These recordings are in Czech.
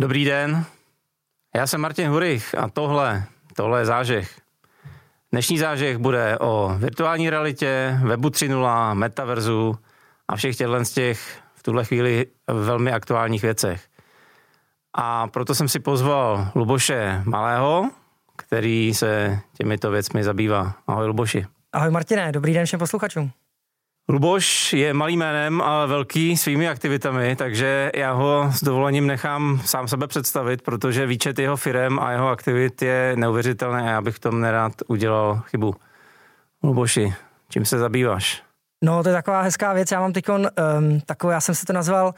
Dobrý den, já jsem Martin Hurich a tohle, tohle je zážeh. Dnešní zážeh bude o virtuální realitě, webu 3.0, metaverzu a všech těchto z těch v tuhle chvíli velmi aktuálních věcech. A proto jsem si pozval Luboše Malého, který se těmito věcmi zabývá. Ahoj Luboši. Ahoj Martine, dobrý den všem posluchačům. Luboš je malým jménem, ale velký svými aktivitami, takže já ho s dovolením nechám sám sebe představit, protože výčet jeho firem a jeho aktivit je neuvěřitelný a já bych tom nerád udělal chybu. Luboši, čím se zabýváš? No, to je taková hezká věc. Já mám teď um, takovou, já jsem se to nazval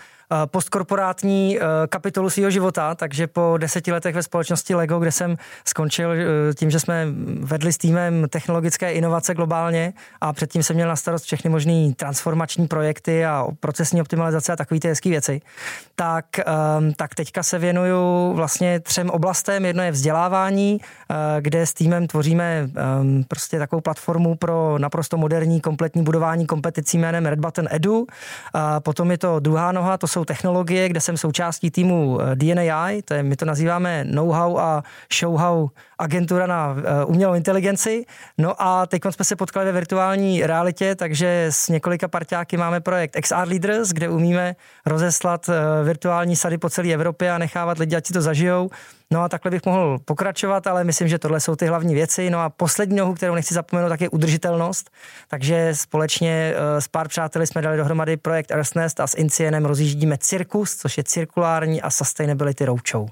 postkorporátní eh, kapitolu svého života, takže po deseti letech ve společnosti Lego, kde jsem skončil eh, tím, že jsme vedli s týmem technologické inovace globálně a předtím jsem měl na starost všechny možné transformační projekty a procesní optimalizace a takové ty hezké věci, tak, ehm, tak teďka se věnuju vlastně třem oblastem. Jedno je vzdělávání, kde s týmem tvoříme ehm, prostě takovou platformu pro naprosto moderní kompletní budování kompeticí jménem Red Button Edu. Potom je to druhá noha, to jsou jsou technologie, kde jsem součástí týmu eh, DNAI, to je, my to nazýváme know-how a show-how agentura na eh, umělou inteligenci. No a teď jsme se potkali ve virtuální realitě, takže s několika partiáky máme projekt XR Leaders, kde umíme rozeslat eh, virtuální sady po celé Evropě a nechávat lidi, ať si to zažijou. No a takhle bych mohl pokračovat, ale myslím, že tohle jsou ty hlavní věci. No a poslední nohu, kterou nechci zapomenout, tak je udržitelnost. Takže společně s pár přáteli jsme dali dohromady projekt Earthnest a s Incienem rozjíždíme Cirkus, což je cirkulární a sustainability roadshow.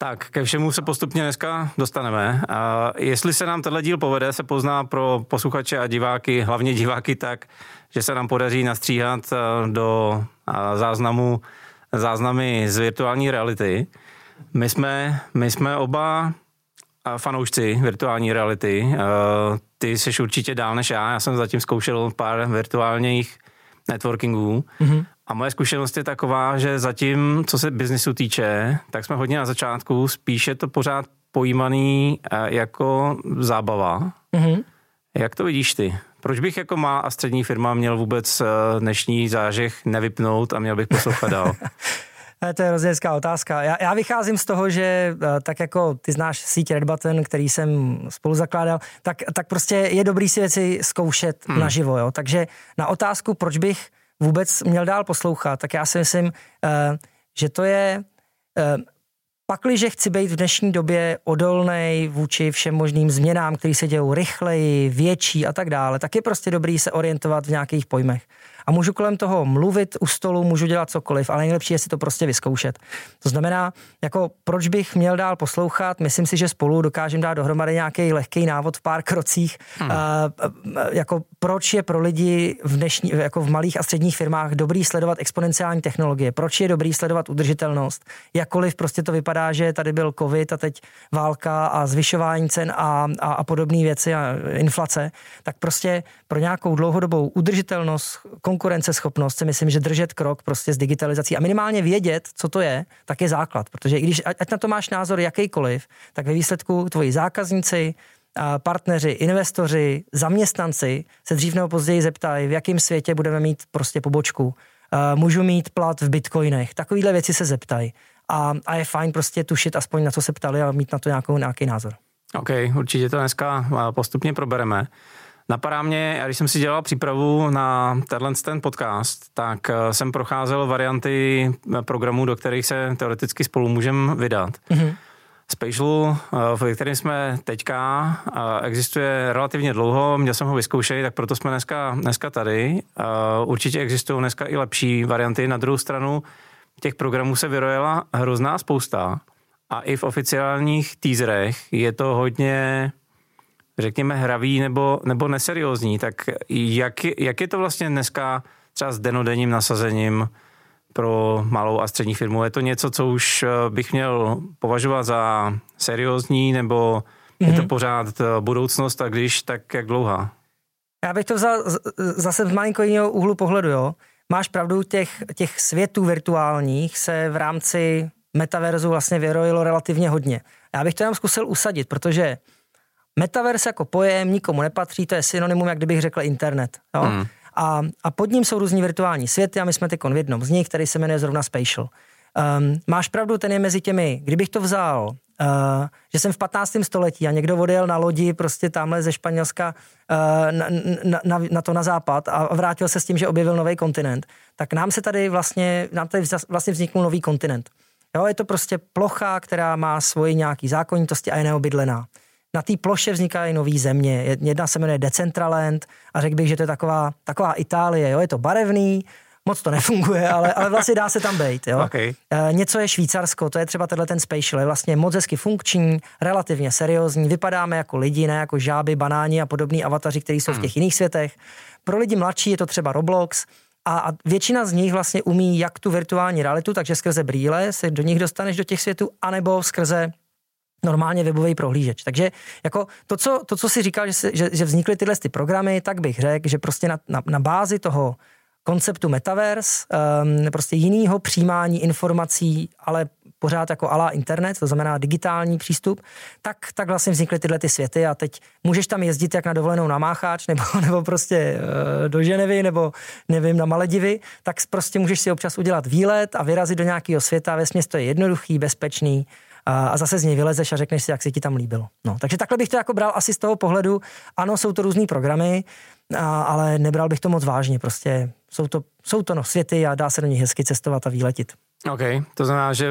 Tak, ke všemu se postupně dneska dostaneme. A jestli se nám tenhle díl povede, se pozná pro posluchače a diváky, hlavně diváky tak, že se nám podaří nastříhat eh, do eh, záznamu záznamy z virtuální reality. My jsme, my jsme oba eh, fanoušci virtuální reality. Ty jsi určitě dál než já. Já jsem zatím zkoušel pár virtuálních networkingů mm-hmm. A moje zkušenost je taková, že zatím, co se biznisu týče, tak jsme hodně na začátku, spíše to pořád pojímaný eh, jako zábava. Mm-hmm. Jak to vidíš ty? Proč bych jako má a střední firma měl vůbec eh, dnešní zážeh nevypnout a měl bych poslouchat dál? Eh, to je hrozně hezká otázka. Já, já vycházím z toho, že tak jako ty znáš síť Red Button, který jsem spolu zakládal, tak, tak prostě je dobrý si věci zkoušet hmm. naživo. Jo? Takže na otázku, proč bych vůbec měl dál poslouchat, tak já si myslím, eh, že to je eh, Pakliže chci být v dnešní době odolný vůči všem možným změnám, které se dějou rychleji, větší a tak dále, tak je prostě dobrý se orientovat v nějakých pojmech. A můžu kolem toho mluvit u stolu, můžu dělat cokoliv, ale nejlepší je si to prostě vyzkoušet. To znamená, jako proč bych měl dál poslouchat, myslím si, že spolu dokážeme dát dohromady nějaký lehký návod v pár krocích, hmm. a, jako proč je pro lidi v dnešní, jako v malých a středních firmách dobrý sledovat exponenciální technologie, proč je dobrý sledovat udržitelnost, jakkoliv prostě to vypadá, že tady byl covid a teď válka a zvyšování cen a, a, a podobné věci a inflace, tak prostě pro nějakou dlouhodobou udržitelnost, konkurenceschopnost si myslím, že držet krok prostě s digitalizací a minimálně vědět, co to je, tak je základ. Protože i když, ať na to máš názor jakýkoliv, tak ve výsledku tvoji zákazníci, partneři, investoři, zaměstnanci se dřív nebo později zeptají, v jakém světě budeme mít prostě pobočku. Můžu mít plat v bitcoinech. Takovéhle věci se zeptají. A, a je fajn prostě tušit aspoň na co se ptali a mít na to nějakou, nějaký názor. OK, určitě to dneska postupně probereme. Napadá mě, když jsem si dělal přípravu na tenhle ten podcast, tak eh, jsem procházel varianty eh, programů, do kterých se teoreticky spolu můžeme vydat. Mm-hmm. Spatial, eh, v kterém jsme teďka, existuje relativně dlouho, měl jsem ho vyzkoušet, tak proto jsme dneska, dneska tady. Určitě existují dneska i lepší varianty. Na druhou stranu těch programů se vyrojila hrozná spousta a i v oficiálních teaserech je to hodně řekněme, hravý nebo, nebo neseriózní, tak jak, jak je to vlastně dneska třeba s denodenním nasazením pro malou a střední firmu? Je to něco, co už eh, bych měl považovat za seriózní, nebo mm-hmm. je to mhm. pořád eh, budoucnost a když, tak jak dlouhá? Já bych to vzal zase z malinko jiného úhlu pohledu, jo. Máš pravdu, těch, těch světů virtuálních se v rámci metaverzu vlastně vyrojilo relativně hodně. Já bych to jenom zkusil usadit, protože Metaverse jako pojem nikomu nepatří, to je synonymum, jak kdybych řekl internet. Jo? Mm. A, a pod ním jsou různí virtuální světy a my jsme teď v jednom z nich, který se jmenuje zrovna Spatial. Um, máš pravdu, ten je mezi těmi, kdybych to vzal, Uh, že jsem v 15. století a někdo odjel na lodi prostě tamhle ze Španělska uh, na, na, na, na to na západ a vrátil se s tím, že objevil nový kontinent, tak nám se tady vlastně, nám tady vlastně vzniknul nový kontinent. Jo, je to prostě plocha, která má svoji nějaký zákonitosti a je neobydlená. Na té ploše vznikají nové země. Jedna se jmenuje Decentraland a řekl bych, že to je taková, taková Itálie. Jo? Je to barevný, moc to nefunguje, ale, ale vlastně dá se tam být. Jo? Okay. E, něco je Švýcarsko, to je třeba tenhle ten spatial, je vlastně moc hezky funkční, relativně seriózní, vypadáme jako lidi, ne jako žáby, banáni a podobní avataři, kteří jsou v hmm. těch jiných světech. Pro lidi mladší je to třeba Roblox, a, a většina z nich vlastně umí jak tu virtuální realitu, takže skrze brýle se do nich dostaneš do těch světů, anebo skrze normálně webový prohlížeč. Takže jako to, co, to, co si říkal, že, že, že vznikly tyhle ty programy, tak bych řekl, že prostě na, na, na bázi toho konceptu metaverse, um, prostě jinýho přijímání informací, ale pořád jako ala internet, to znamená digitální přístup, tak, tak vlastně vznikly tyhle ty světy a teď můžeš tam jezdit jak na dovolenou na Mácháč nebo, nebo prostě uh, do Ženevy nebo nevím na Maledivy, tak prostě můžeš si občas udělat výlet a vyrazit do nějakého světa, ve to je jednoduchý, bezpečný, a zase z něj vylezeš a řekneš si, jak se ti tam líbilo. No, takže takhle bych to jako bral asi z toho pohledu, ano, jsou to různý programy, a, ale nebral bych to moc vážně, prostě jsou to, jsou to no, světy a dá se do nich hezky cestovat a výletit. OK, to znamená, že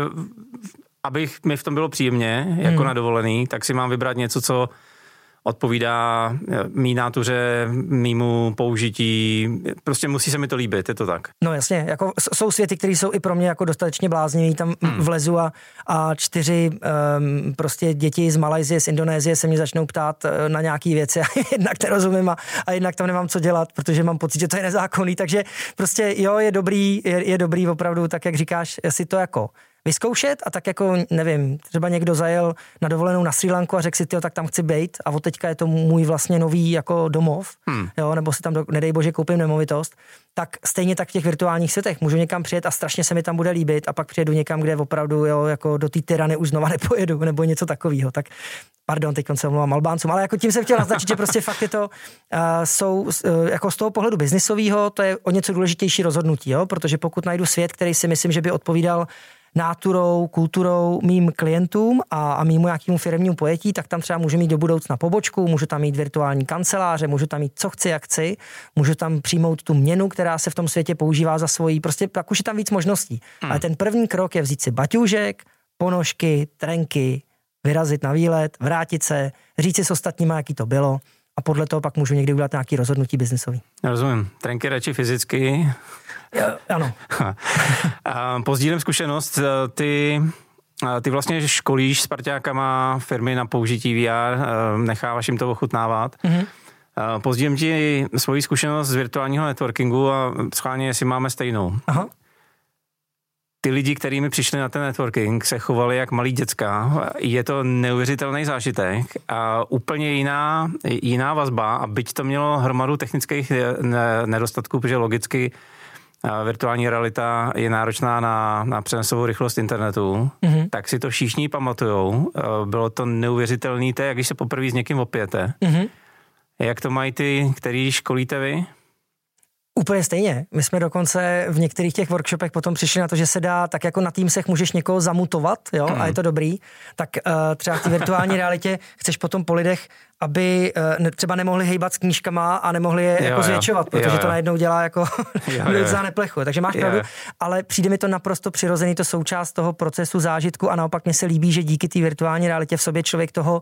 abych mi v tom bylo příjemně, jako hmm. na dovolený, tak si mám vybrat něco, co odpovídá eh, mý nátuře, mýmu použití. Prostě musí se mi to líbit, je to tak. No jasně, jako jsou světy, které jsou i pro mě jako dostatečně bláznivý, tam hmm. vlezu a, a čtyři um, prostě děti z Malajzie, z Indonésie se mě začnou ptát uh, na nějaké věci a jednak to rozumím a, a jednak tam nemám co dělat, protože mám pocit, že to je nezákonný, takže prostě jo, je dobrý, je, je dobrý opravdu, tak jak říkáš, si to jako vyzkoušet a tak jako, nevím, třeba někdo zajel na dovolenou na Sri Lanku a řekl si, ty, tak tam chci být a od teďka je to můj vlastně nový jako domov, hmm. jo, nebo si tam, do, nedej bože, koupím nemovitost, tak stejně tak v těch virtuálních světech můžu někam přijet a strašně se mi tam bude líbit a pak přijedu někam, kde opravdu jo, jako do té tyrany už znova nepojedu nebo něco takového. Tak pardon, teď se omlouvám Albáncům, ale jako tím jsem chtěl naznačit, že prostě fakt je to, uh, jsou uh, jako z toho pohledu biznisového, to je o něco důležitější rozhodnutí, jo? protože pokud najdu svět, který si myslím, že by odpovídal náturou, kulturou mým klientům a, a mýmu nějakému firmnímu pojetí, tak tam třeba můžu mít do budoucna pobočku, můžu tam mít virtuální kanceláře, můžu tam mít co chci, jak chci, můžu tam přijmout tu měnu, která se v tom světě používá za svoji, prostě pak už je tam víc možností. Hmm. Ale ten první krok je vzít si baťůžek, ponožky, trenky, vyrazit na výlet, vrátit se, říct si s ostatníma, jaký to bylo a podle toho pak můžu někdy udělat nějaký rozhodnutí biznisový. Rozumím. Trenky radši fyzicky. Ja, ano. Pozdílem zkušenost, eh, ty ty vlastně školíš s parťákama firmy na použití VR, eh, necháváš jim to ochutnávat. Mm-hmm. Pozdílím ti svoji zkušenost z virtuálního networkingu a schválně, jestli máme stejnou. Aha ty lidi, kterými přišli na ten networking, se chovali jak malí děcka. Je to neuvěřitelný zážitek a úplně jiná, jiná vazba a byť to mělo hromadu technických nedostatků, protože logicky virtuální realita je náročná na, na přenosovou rychlost internetu, mm-hmm. tak si to všichni pamatujou. Bylo to neuvěřitelné, to je, jak když se poprvé s někým opijete. Mm-hmm. Jak to mají ty, který školíte vy? Úplně stejně. My jsme dokonce v některých těch workshopech potom přišli na to, že se dá, tak jako na Teamsech můžeš někoho zamutovat, jo, mm. a je to dobrý, tak uh, třeba v té virtuální realitě chceš potom po lidech, aby uh, třeba nemohli hejbat s knížkama a nemohli je jo, jako zvětšovat, protože jo, jo. to najednou dělá jako za neplechu. Takže máš pravdu, ale přijde mi to naprosto přirozený, to součást toho procesu zážitku a naopak mně se líbí, že díky té virtuální realitě v sobě člověk toho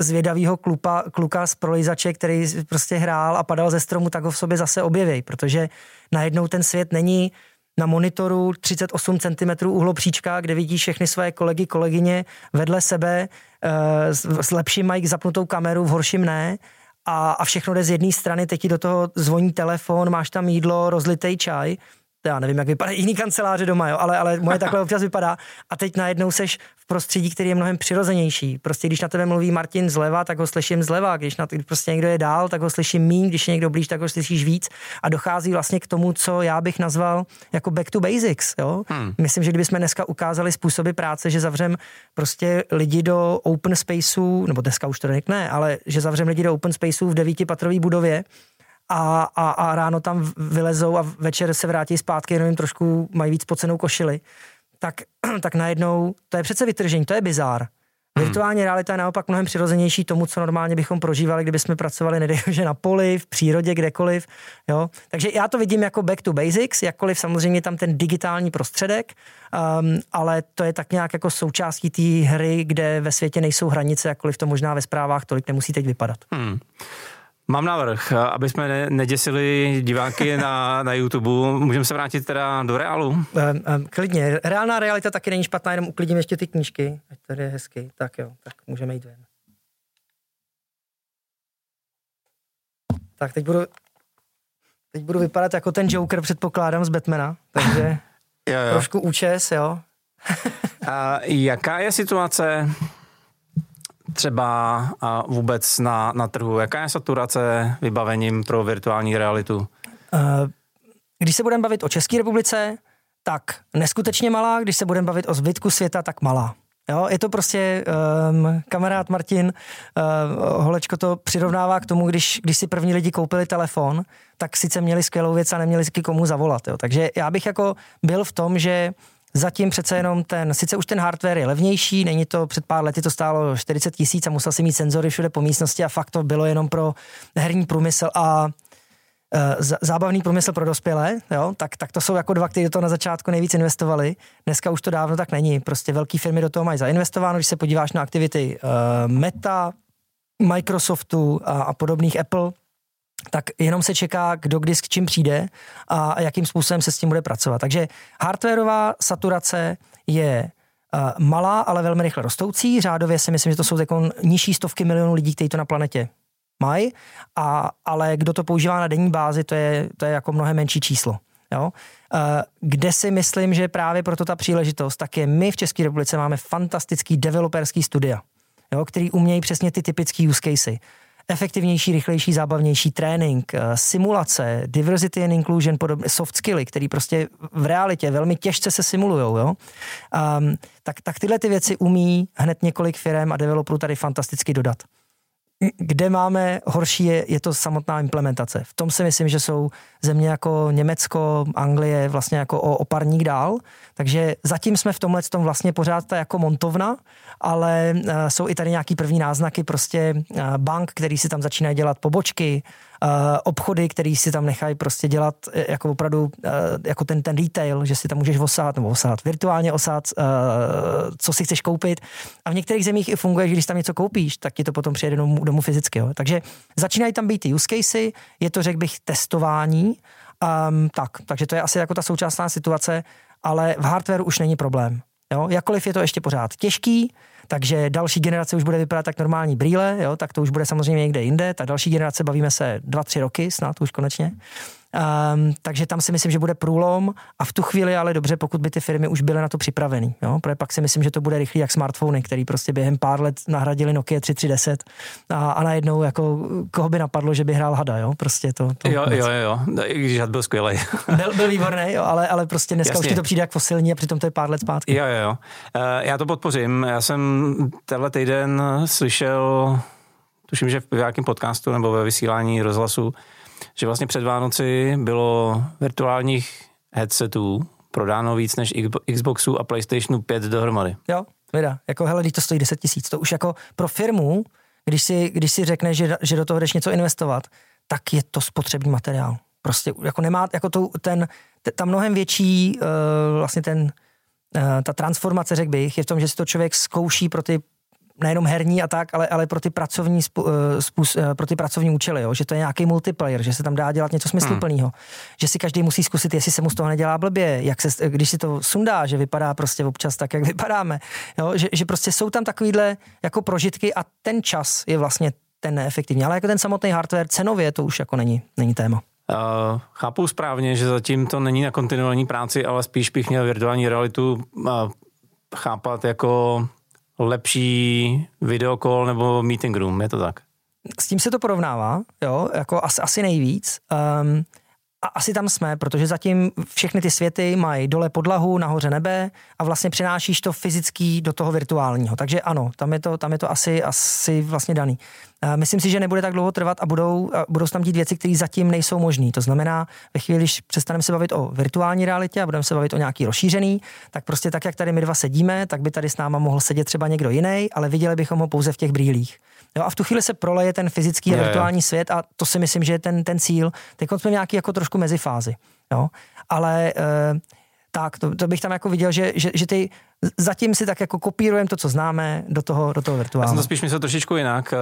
zvědavého klupa, kluka z prolizače, který prostě hrál a padal ze stromu, tak ho v sobě zase objeví, protože najednou ten svět není na monitoru 38 cm uhlopříčka, kde vidí všechny své kolegy, kolegyně vedle sebe, eh, s lepším mají zapnutou kameru, v horším ne, a, a všechno jde z jedné strany, teď ti do toho zvoní telefon, máš tam jídlo, rozlitej čaj, já nevím, jak vypadá jiný kanceláře doma, jo, ale, ale moje takhle občas vypadá. A teď najednou seš v prostředí, který je mnohem přirozenější. Prostě když na tebe mluví Martin zleva, tak ho slyším zleva. Když na to, prostě někdo je dál, tak ho slyším míň, když je někdo blíž, tak ho slyšíš víc. A dochází vlastně k tomu, co já bych nazval jako back to basics. Jo? Hmm. Myslím, že kdybychom dneska ukázali způsoby práce, že zavřem prostě lidi do open spaceu, nebo dneska už to ne, ale že zavřem lidi do open spaceu v devítipatrové budově, a, a, a ráno tam vylezou a večer se vrátí zpátky, jenom jim trošku mají víc pocenou košili, tak, tak najednou to je přece vytržení, to je bizár. Hmm. Virtuální realita je naopak mnohem přirozenější tomu, co normálně bychom prožívali, kdyby jsme pracovali nedej, že na poli, v přírodě, kdekoliv. Jo? Takže já to vidím jako back to basics, jakkoliv samozřejmě tam ten digitální prostředek, um, ale to je tak nějak jako součástí té hry, kde ve světě nejsou hranice, jakkoliv to možná ve zprávách tolik nemusí teď vypadat. Hmm. Mám návrh, aby jsme ne, neděsili diváky na, na YouTube. Můžeme se vrátit teda do reálu? Um, um, klidně. Reálná realita taky není špatná, jenom uklidím ještě ty knížky. Ať tady je hezky. Tak jo, tak můžeme jít ven. Tak teď budu, teď budu vypadat jako ten Joker, předpokládám, z Batmana. Takže jo, jo. trošku účes, jo. A jaká je situace třeba vůbec na, na trhu? Jaká je saturace vybavením pro virtuální realitu? Eh, když se budeme bavit o České republice, tak neskutečně malá, když se budeme bavit o zbytku světa, tak malá. Jo, je to prostě um, kamarád Martin uh, Holečko to přirovnává k tomu, když, když si první lidi koupili telefon, tak sice měli skvělou věc a neměli si komu zavolat. Jo. Takže já bych jako byl v tom, že Zatím přece jenom ten, sice už ten hardware je levnější, není to před pár lety to stálo 40 tisíc a musel si mít senzory všude po místnosti a fakt to bylo jenom pro herní průmysl a e, zábavný průmysl pro dospělé, jo, tak, tak to jsou jako dva, kteří do toho na začátku nejvíc investovali. Dneska už to dávno tak není. Prostě velké firmy do toho mají zainvestováno, když se podíváš na aktivity uh, Meta, Microsoftu a, a podobných Apple, tak jenom se čeká, kdo kdy s čím přijde a jakým způsobem se s tím bude pracovat. Takže hardwareová saturace je uh, malá, ale velmi rychle rostoucí. Řádově si myslím, že to jsou jako nižší stovky milionů lidí, kteří to na planetě mají, a, ale kdo to používá na denní bázi, to je, to je jako mnohem menší číslo. Jo? Uh, kde si myslím, že právě proto ta příležitost, tak je my v České republice máme fantastický developerský studia, jo, který umějí přesně ty typické use casey efektivnější, rychlejší, zábavnější trénink, eh, simulace, diversity and inclusion, podobné soft skilly, které prostě v realitě velmi těžce se simulují, jo? Um, tak, tak tyhle ty věci umí hned několik firm a developerů tady fantasticky dodat. Kde máme horší je, je to samotná implementace. V tom si myslím, že jsou země jako Německo, Anglie vlastně jako o, o parník dál. Takže zatím jsme v tomhle tom vlastně pořád ta jako montovna, ale uh, jsou i tady nějaký první náznaky prostě uh, bank, který si tam začínají dělat pobočky, obchody, který si tam nechají prostě dělat jako opravdu uh, jako ten, ten retail, že si tam můžeš osát nebo osát, virtuálně osát, co si chceš koupit. A v některých zemích i funguje, že když tam něco koupíš, tak ti to potom přijede domů, domů fyzicky. Jo. Takže začínají tam být ty use casey, je to, řekl bych, testování, um, tak, takže to je asi jako ta současná situace, ale v hardwareu už není problém. Jo? Jakkoliv je to ještě pořád těžký, takže další generace už bude vypadat tak normální brýle, jo? tak to už bude samozřejmě někde jinde. Ta další generace, bavíme se dva, tři roky, snad už konečně. Um, takže tam si myslím, že bude průlom a v tu chvíli ale dobře, pokud by ty firmy už byly na to připraveny. Jo? Protože pak si myslím, že to bude rychlý jak smartfony, který prostě během pár let nahradili Nokia 3310 a, a najednou jako koho by napadlo, že by hrál hada, jo? Prostě to, to jo, jo, jo, i když had byl skvělý. byl, byl výborný, jo, ale, ale prostě dneska Jasně. už ti to přijde jak fosilní a přitom to je pár let zpátky. Jo, jo, jo. Uh, já to podpořím. Já jsem tenhle týden slyšel, tuším, že v nějakém podcastu nebo ve vysílání rozhlasu, že vlastně před Vánoci bylo virtuálních headsetů prodáno víc než Xboxu a PlayStationu 5 dohromady. Jo, vida. Jako hele, když to stojí 10 tisíc, to už jako pro firmu, když si, když si řekne, že, že do toho jdeš něco investovat, tak je to spotřební materiál. Prostě jako nemá, jako to, ten, ta mnohem větší uh, vlastně ten, uh, ta transformace, řekl bych, je v tom, že si to člověk zkouší pro ty nejenom herní a tak, ale, ale pro ty pracovní, spus, eh, eh, pro ty pracovní účely, jo? že to je nějaký multiplayer, že se tam dá dělat něco smysluplného, hmm. že si každý musí zkusit, jestli se mu z toho nedělá blbě, jak se, když si to sundá, že vypadá prostě občas tak, jak vypadáme, jo? Že, že prostě jsou tam takovýhle jako prožitky a ten čas je vlastně ten neefektivní, ale jako ten samotný hardware cenově to už jako není, není téma. Uh, chápu správně, že zatím to není na kontinuální práci, ale spíš bych měl virtuální realitu uh, chápat jako lepší videokol nebo meeting room, je to tak? S tím se to porovnává, jo, jako asi, asi nejvíc. Um, a asi tam jsme, protože zatím všechny ty světy mají dole podlahu, nahoře nebe a vlastně přinášíš to fyzický do toho virtuálního. Takže ano, tam je to, tam je to asi, asi vlastně daný. Myslím si, že nebude tak dlouho trvat a budou, budou se tam dít věci, které zatím nejsou možné. To znamená, ve chvíli, když přestaneme se bavit o virtuální realitě a budeme se bavit o nějaký rozšířený, tak prostě tak, jak tady my dva sedíme, tak by tady s náma mohl sedět třeba někdo jiný, ale viděli bychom ho pouze v těch brýlích. Jo, a v tu chvíli se proleje ten fyzický a virtuální svět a to si myslím, že je ten, ten cíl. Teď jsme v nějaký jako trošku mezifázi. Jo? Ale e, tak, to, to, bych tam jako viděl, že, že, že ty zatím si tak jako kopírujeme to, co známe, do toho, do toho virtuálního. Já jsem to spíš myslel trošičku jinak. Eh,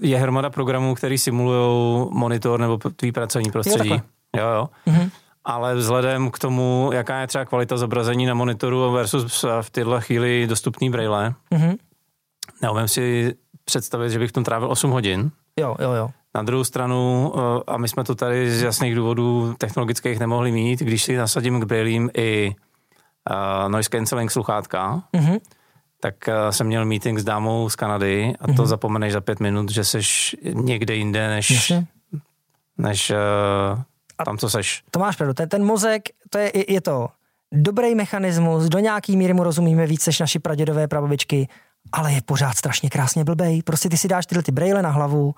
je hromada programů, který simulují monitor nebo tvý pracovní prostředí. Jo, jo. jo. Mm-hmm. Ale vzhledem k tomu, jaká je třeba kvalita zobrazení na monitoru versus v této chvíli dostupný braille, mm-hmm. neumím si představit, že bych v tom trávil 8 hodin. Jo, jo, jo. Na druhou stranu, eh, a my jsme to tady z jasných důvodů technologických nemohli mít, když si nasadím k Braillím i uh, noise cancelling sluchátka, mm-hmm. tak uh, jsem měl meeting s dámou z Kanady a mm-hmm. to mhm. zapomeneš za pět minut, že seš někde jinde, než, než uh, tam, co seš. To máš pravdu. Ten, ten mozek, to je, je to dobrý mechanismus, do nějaký míry mu rozumíme víc než naši pradědové prababičky, ale je pořád strašně krásně blbej. Prostě ty si dáš tyhle ty braille na hlavu,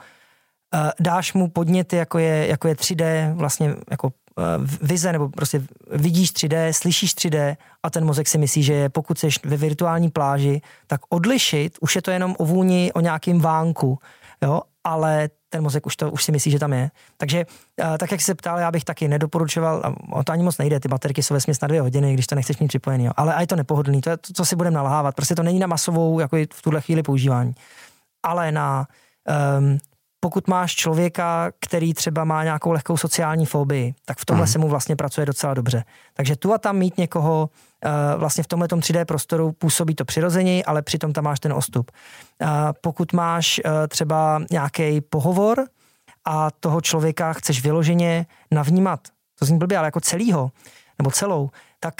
dáš mu podněty, jako je, jako je 3D, vlastně jako uh, vize, nebo prostě vidíš 3D, slyšíš 3D a ten mozek si myslí, že je, pokud jsi ve virtuální pláži, tak odlišit, už je to jenom o vůni, o nějakým vánku, jo, ale ten mozek už, to, už si myslí, že tam je. Takže uh, tak, jak se ptal, já bych taky nedoporučoval, a to ani moc nejde, ty baterky jsou vesměs na dvě hodiny, když to nechceš mít připojený, jo. ale a je to nepohodlný, to je to, co si budeme nalhávat, prostě to není na masovou, jako v tuhle chvíli používání, ale na um, pokud máš člověka, který třeba má nějakou lehkou sociální fobii, tak v tomhle hmm. se mu vlastně pracuje docela dobře. Takže tu a tam mít někoho uh, vlastně v tomhle 3D prostoru působí to přirozeněji, ale přitom tam máš ten ostup. Uh, pokud máš uh, třeba nějaký pohovor a toho člověka chceš vyloženě navnímat, to zní blbě, ale jako celýho, nebo celou, tak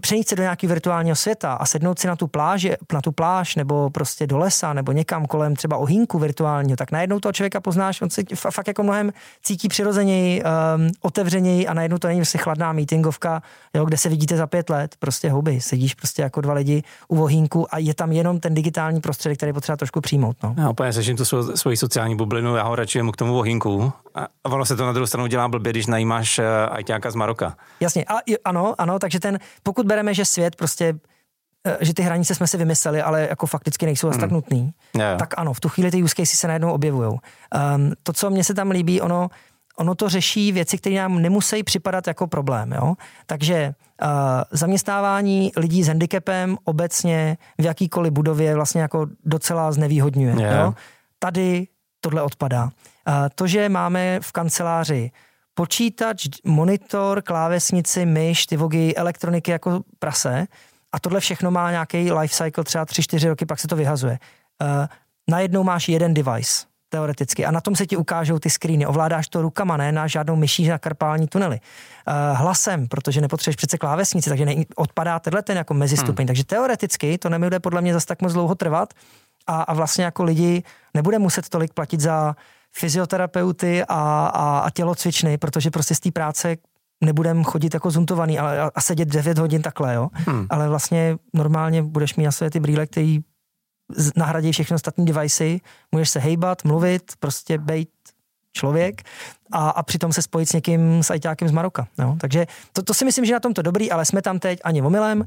přenít se do nějakého virtuálního světa a sednout si na tu, pláži, na tu pláž nebo prostě do lesa nebo někam kolem třeba ohýnku virtuálního, tak najednou toho člověka poznáš, on se fakt jako mnohem cítí přirozeněji, um, otevřeněji a najednou to není prostě chladná meetingovka, jo, kde se vidíte za pět let, prostě houby, sedíš prostě jako dva lidi u ohýnku a je tam jenom ten digitální prostředek, který potřeba trošku přijmout. No. Já úplně seším tu svoji sociální bublinu, já ho radši k tomu ohýnku a ono se to na druhou stranu dělá blbě, když najímáš uh, ajťáka z Maroka. Jasně, a, ano, ano, takže ten pokud bereme, že svět prostě eh, že ty hranice jsme si vymysleli, ale jako fakticky nejsou hmm. tak nutný, yeah. tak ano, v tu chvíli ty use cases se najednou objevují. Um, to, co mně se tam líbí, ono, ono to řeší věci, které nám nemusí připadat jako problém. Jo? Takže uh, zaměstnávání lidí s handicapem obecně v jakýkoliv budově vlastně jako docela znevýhodňuje. Yeah. Jo? Tady tohle odpadá. To, že máme v kanceláři počítač, monitor, klávesnici, myš, ty vogy, elektroniky jako prase a tohle všechno má nějaký life cycle třeba 3-4 roky, pak se to vyhazuje. Najednou máš jeden device, teoreticky. A na tom se ti ukážou ty screeny. Ovládáš to rukama, ne na žádnou myší na karpální tunely. Uh, hlasem, protože nepotřebuješ přece klávesnici, takže ne, odpadá tenhle ten jako mezistupeň. Hmm. Takže teoreticky to nebude podle mě zase tak moc dlouho trvat a, a vlastně jako lidi nebude muset tolik platit za fyzioterapeuty a, a, a tělocvičny, protože prostě z té práce nebudem chodit jako zuntovaný a, a sedět 9 hodin takhle, jo. Hmm. Ale vlastně normálně budeš mít na své ty brýle, který nahradí všechny ostatní devicey, můžeš se hejbat, mluvit, prostě být člověk a, a přitom se spojit s někým, s ajťákem z Maroka. Jo? Takže to, to si myslím, že na tom to dobrý, ale jsme tam teď ani omylem. Uh,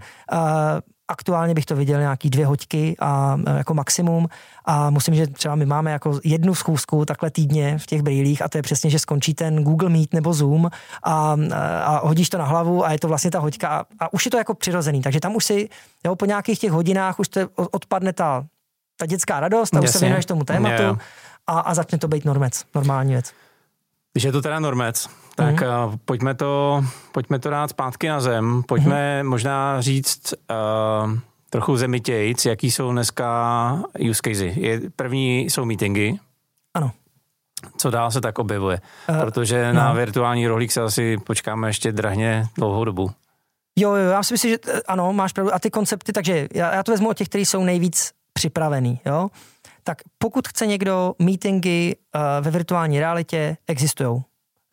aktuálně bych to viděl nějaký dvě hoďky a jako maximum a musím, že třeba my máme jako jednu schůzku takhle týdně v těch brýlích a to je přesně, že skončí ten Google Meet nebo Zoom a, a hodíš to na hlavu a je to vlastně ta hoďka a, a už je to jako přirozený, takže tam už si jo, po nějakých těch hodinách už to odpadne ta, ta dětská radost a už se věnuješ tomu tématu yeah. A, a začne to být normec, normální věc. Když je to teda normec, tak mm-hmm. uh, pojďme, to, pojďme to dát zpátky na zem. Pojďme mm-hmm. možná říct uh, trochu zemitějc, jaký jsou dneska use casey. Je, první jsou meetingy. Ano. Co dál se tak objevuje? Uh, Protože no. na virtuální rohlík se asi počkáme ještě drahně dlouhou dobu. Jo, jo, já si myslím, že ano, máš pravdu. A ty koncepty, takže já, já to vezmu od těch, kteří jsou nejvíc připravený, jo. Tak pokud chce někdo meetingy uh, ve virtuální realitě, existují.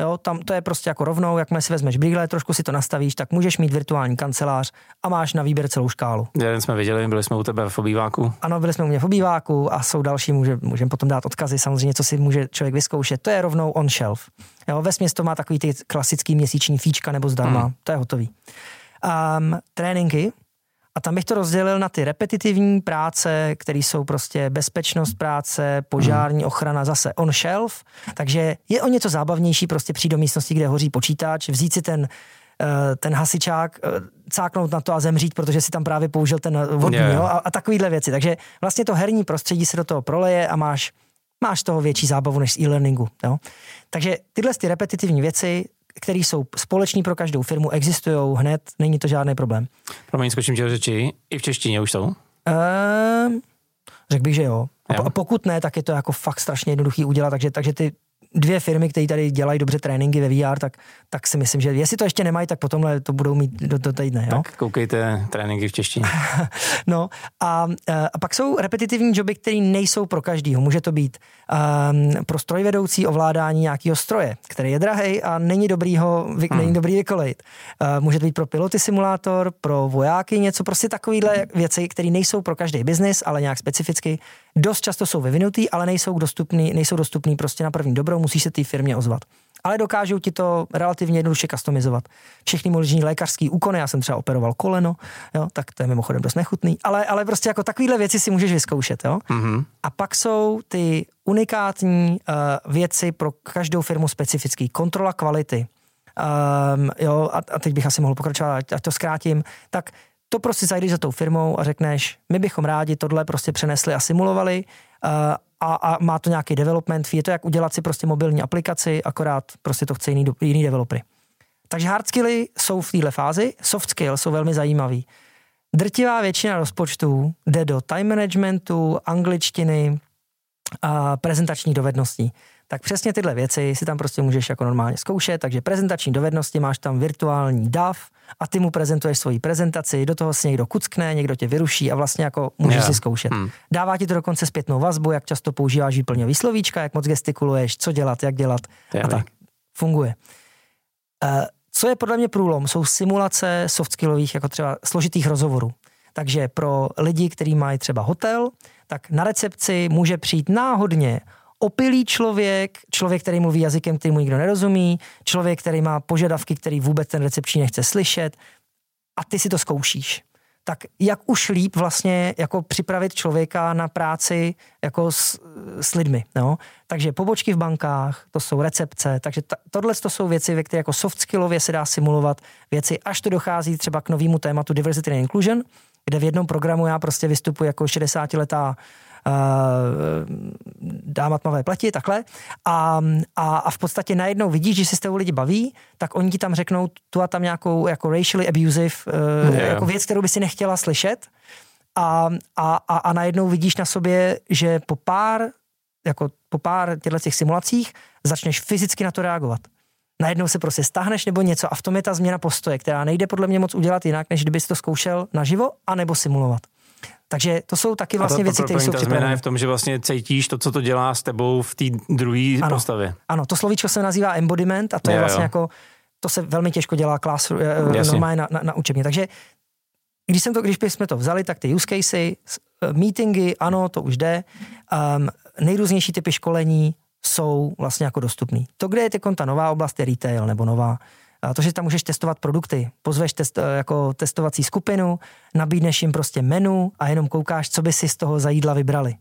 Jo, tam to je prostě jako rovnou, jakmile si vezmeš brýle, trošku si to nastavíš, tak můžeš mít virtuální kancelář a máš na výběr celou škálu. Jeden jsme viděli, byli jsme u tebe v obýváku. Ano, byli jsme u mě v obýváku a jsou další, může, můžeme potom dát odkazy, samozřejmě, co si může člověk vyzkoušet. To je rovnou on shelf. Jo, ve to má takový ty klasický měsíční fíčka nebo zdarma, hmm. to je hotový. Um, tréninky, a tam bych to rozdělil na ty repetitivní práce, které jsou prostě bezpečnost práce, požární hmm. ochrana, zase on shelf. Takže je o něco zábavnější prostě přijít do místnosti, kde hoří počítač, vzít si ten eh, ten hasičák, eh, cáknout na to a zemřít, protože si tam právě použil ten vodní yeah. jo, a, a takovýhle věci. Takže vlastně to herní prostředí se do toho proleje a máš, máš toho větší zábavu než z e-learningu. Jo. Takže tyhle ty repetitivní věci které jsou společní pro každou firmu, existují hned, není to žádný problém. Promiň, skočím tě řeči, i v češtině už jsou? Ehm, řekl bych, že jo. A pokud ne, tak je to jako fakt strašně jednoduchý udělat, takže, takže ty dvě firmy, které tady dělají dobře tréninky ve VR, tak, tak si myslím, že jestli to ještě nemají, tak potom to budou mít do, do týdne. Jo? Tak koukejte tréninky v češtině. no a, e, a pak jsou repetitivní joby, které nejsou pro každýho. Může to být um, pro strojvedoucí ovládání nějakého stroje, který je drahý a není dobrý ho, vy, hmm. není dobrý vykolejit. Uh, může to být pro piloty simulátor, pro vojáky něco, prostě takovýhle věci, které nejsou pro každý biznis, ale nějak specificky. Dost často jsou vyvinutý, ale nejsou dostupný, nejsou dostupný prostě na první dobrou, musíš se té firmě ozvat. Ale dokážou ti to relativně jednoduše customizovat. Všechny možný lékařský úkony, já jsem třeba operoval koleno, jo, tak to je mimochodem dost nechutný, ale, ale prostě jako takovéhle věci si můžeš vyzkoušet. Jo? Mm-hmm. A pak jsou ty unikátní uh, věci pro každou firmu specifický. Kontrola kvality. Um, jo, a, a teď bych asi mohl pokračovat, ať, ať to zkrátím. Tak to prostě zajdeš za tou firmou a řekneš, my bychom rádi tohle prostě přenesli a simulovali uh, a, a má to nějaký development fee. Je to jak udělat si prostě mobilní aplikaci, akorát prostě to chce jiný, jiný developery. Takže hard skilly jsou v této fázi, soft skills jsou velmi zajímavý. Drtivá většina rozpočtů jde do time managementu, angličtiny a prezentačních dovedností tak přesně tyhle věci si tam prostě můžeš jako normálně zkoušet, takže prezentační dovednosti máš tam virtuální DAV a ty mu prezentuješ svoji prezentaci, do toho si někdo kuckne, někdo tě vyruší a vlastně jako můžeš yeah. si zkoušet. Hmm. Dává ti to dokonce zpětnou vazbu, jak často používáš výplňový slovíčka, jak moc gestikuluješ, co dělat, jak dělat a tak. Funguje. Uh, co je podle mě průlom, jsou simulace soft skillových, jako třeba složitých rozhovorů. Takže pro lidi, kteří mají třeba hotel, tak na recepci může přijít náhodně opilý člověk, člověk, který mluví jazykem, který mu nikdo nerozumí, člověk, který má požadavky, který vůbec ten recepční nechce slyšet a ty si to zkoušíš. Tak jak už líp vlastně jako připravit člověka na práci jako s, s lidmi. No? Takže pobočky v bankách, to jsou recepce, takže ta, tohle to jsou věci, ve které jako soft skillově se dá simulovat věci, až to dochází třeba k novému tématu diversity and inclusion, kde v jednom programu já prostě vystupuji jako 60-letá Eh, dáma tmavé pleti, takhle. A, a, a v podstatě najednou vidíš, že si s tebou lidi baví, tak oni ti tam řeknou tu a tam nějakou jako racially abusive, uh, yeah. jako věc, kterou by si nechtěla slyšet. A, a, a, a najednou vidíš na sobě, že po pár jako po pár těchto těch simulacích začneš fyzicky na to reagovat. Najednou se prostě stáhneš nebo něco a v tom je ta změna postoje, která nejde podle mě moc udělat jinak, než kdyby to zkoušel naživo, anebo simulovat. Takže to jsou taky vlastně to, věci, které jsou připravené. je v tom, že vlastně cítíš to, co to dělá s tebou v té druhé postavě. Ano, to slovíčko se nazývá embodiment a to je, je vlastně jo. jako, to se velmi těžko dělá klas uh, normálně na, na, na učebně. Takže když, jsem to, když jsme to vzali, tak ty use casey, uh, meetingy, ano, to už jde. Um, nejrůznější typy školení jsou vlastně jako dostupný. To, kde je ta nová oblast, je retail nebo nová to, že tam můžeš testovat produkty, pozveš test, eh, jako testovací skupinu, nabídneš jim prostě menu a jenom koukáš, co by si z toho za jídla vybrali.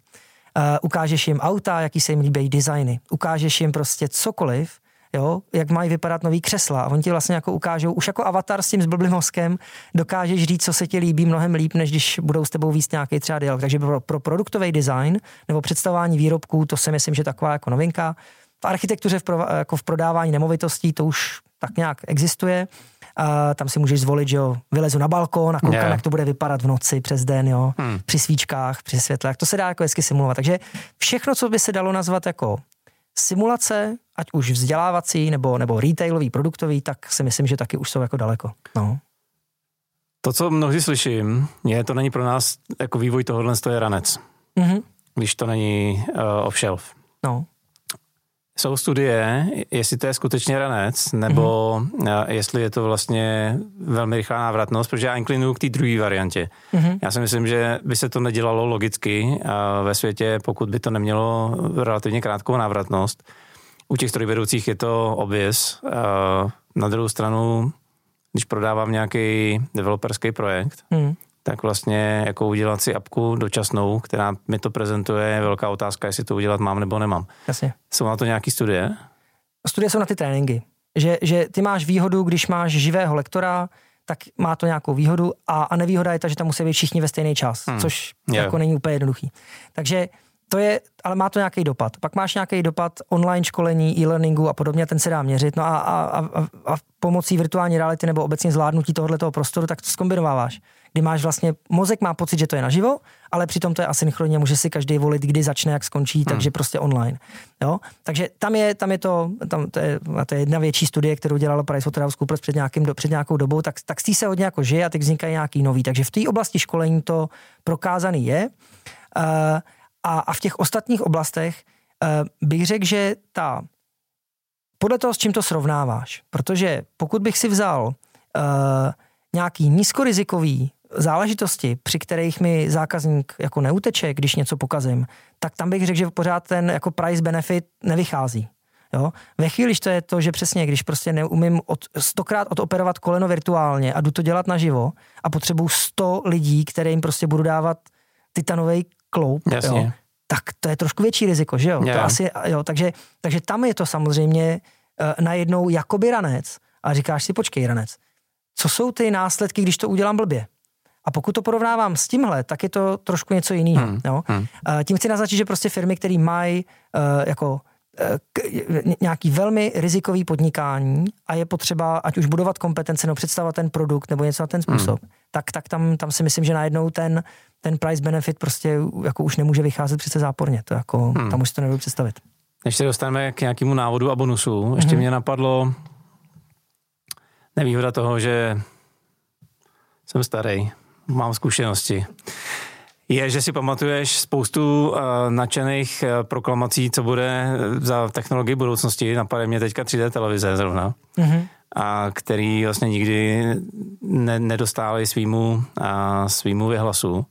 Uh, ukážeš jim auta, jaký se jim líbí designy, ukážeš jim prostě cokoliv, jo, jak mají vypadat nový křesla a oni ti vlastně jako ukážou, už jako avatar s tím zblblým mozkem, dokážeš říct, co se ti líbí mnohem líp, než když budou s tebou víc nějaký třeba dialog. Takže pro, pro produktový design nebo představování výrobků, to si myslím, že taková jako novinka. V architektuře, v, pro, jako v prodávání nemovitostí, to už tak nějak existuje. A tam si můžeš zvolit, že jo, vylezu na balkon a koukám, yeah. jak to bude vypadat v noci, přes den, jo, hmm. při svíčkách, při světlech. To se dá jako hezky simulovat. Takže všechno, co by se dalo nazvat jako simulace, ať už vzdělávací nebo, nebo retailový, produktový, tak si myslím, že taky už jsou jako daleko. No. To, co mnohdy slyším, je, to není pro nás jako vývoj tohohle, to je ranec. Mm-hmm. Když to není uh, off-shelf. No Jsou studie, jestli to je skutečně ranec, nebo mm-hmm. jestli je to vlastně velmi rychlá návratnost, protože já inklinuju k té druhé variantě. Mm-hmm. Já si myslím, že by se to nedělalo logicky ve světě, pokud by to nemělo relativně krátkou návratnost. U těch strojvedoucích je to obvěz. Na druhou stranu, když prodávám nějaký developerský projekt, mm tak vlastně jako udělat si apku dočasnou, která mi to prezentuje, je velká otázka, jestli to udělat mám nebo nemám. Jasně. Jsou na to nějaké studie? Studie jsou na ty tréninky. Že, že ty máš výhodu, když máš živého lektora, tak má to nějakou výhodu a, a nevýhoda je ta, že tam musí být všichni ve stejný čas, hmm. což yeah. jako není úplně jednoduchý. Takže to je, ale má to nějaký dopad. Pak máš nějaký dopad online školení, e-learningu a podobně, ten se dá měřit. No a, a, a, a pomocí virtuální reality nebo obecně zvládnutí tohoto prostoru, tak to zkombinováváš kdy máš vlastně, mozek má pocit, že to je naživo, ale přitom to je asynchronně, může si každý volit, kdy začne, jak skončí, hmm. takže prostě online. Jo? Takže tam je, tam je to, tam to je, to je jedna větší studie, kterou dělalo PricewaterhouseCoopers před, nějakým, před nějakou dobou, tak, tak z té se hodně jako žije a teď vznikají nějaký nový. Takže v té oblasti školení to prokázaný je. Uh, a, a v těch ostatních oblastech uh, bych řekl, že ta podle toho, s čím to srovnáváš. Protože pokud bych si vzal uh, nějaký nízkorizikový záležitosti, při kterých mi zákazník jako neuteče, když něco pokazím, tak tam bych řekl, že pořád ten jako price benefit nevychází. Jo? Ve chvíli, když to je to, že přesně, když prostě neumím od, stokrát odoperovat koleno virtuálně a jdu to dělat naživo a potřebuju 100 lidí, kterým prostě budu dávat titanový kloup, jo? tak to je trošku větší riziko, že jo? To asi, jo takže, takže tam je to samozřejmě uh, najednou jakoby ranec a říkáš si, počkej ranec, co jsou ty následky, když to udělám blbě? A pokud to porovnávám s tímhle, tak je to trošku něco jiného. Hmm. Jo? Hmm. Tím chci naznačit, že prostě firmy, které mají uh, jako eh, k, nějaký velmi rizikový podnikání a je potřeba, ať už budovat kompetence nebo představovat ten produkt nebo něco na ten způsob, hmm. tak, tak tam, tam si myslím, že najednou ten, ten price benefit prostě jako už nemůže vycházet přece záporně. To jako, hmm. Tam už si to nebudu představit. Než se dostaneme k nějakému návodu a bonusu, ještě hmm. mě napadlo nevýhoda toho, že jsem starý mám zkušenosti. Je, že si pamatuješ spoustu uh, nadšených uh, proklamací, co bude za technologii budoucnosti. Napadá mě teďka 3D televize zrovna. Mm-hmm. A který vlastně nikdy ne, nedostávají svýmu, uh, svýmu vyhlasu.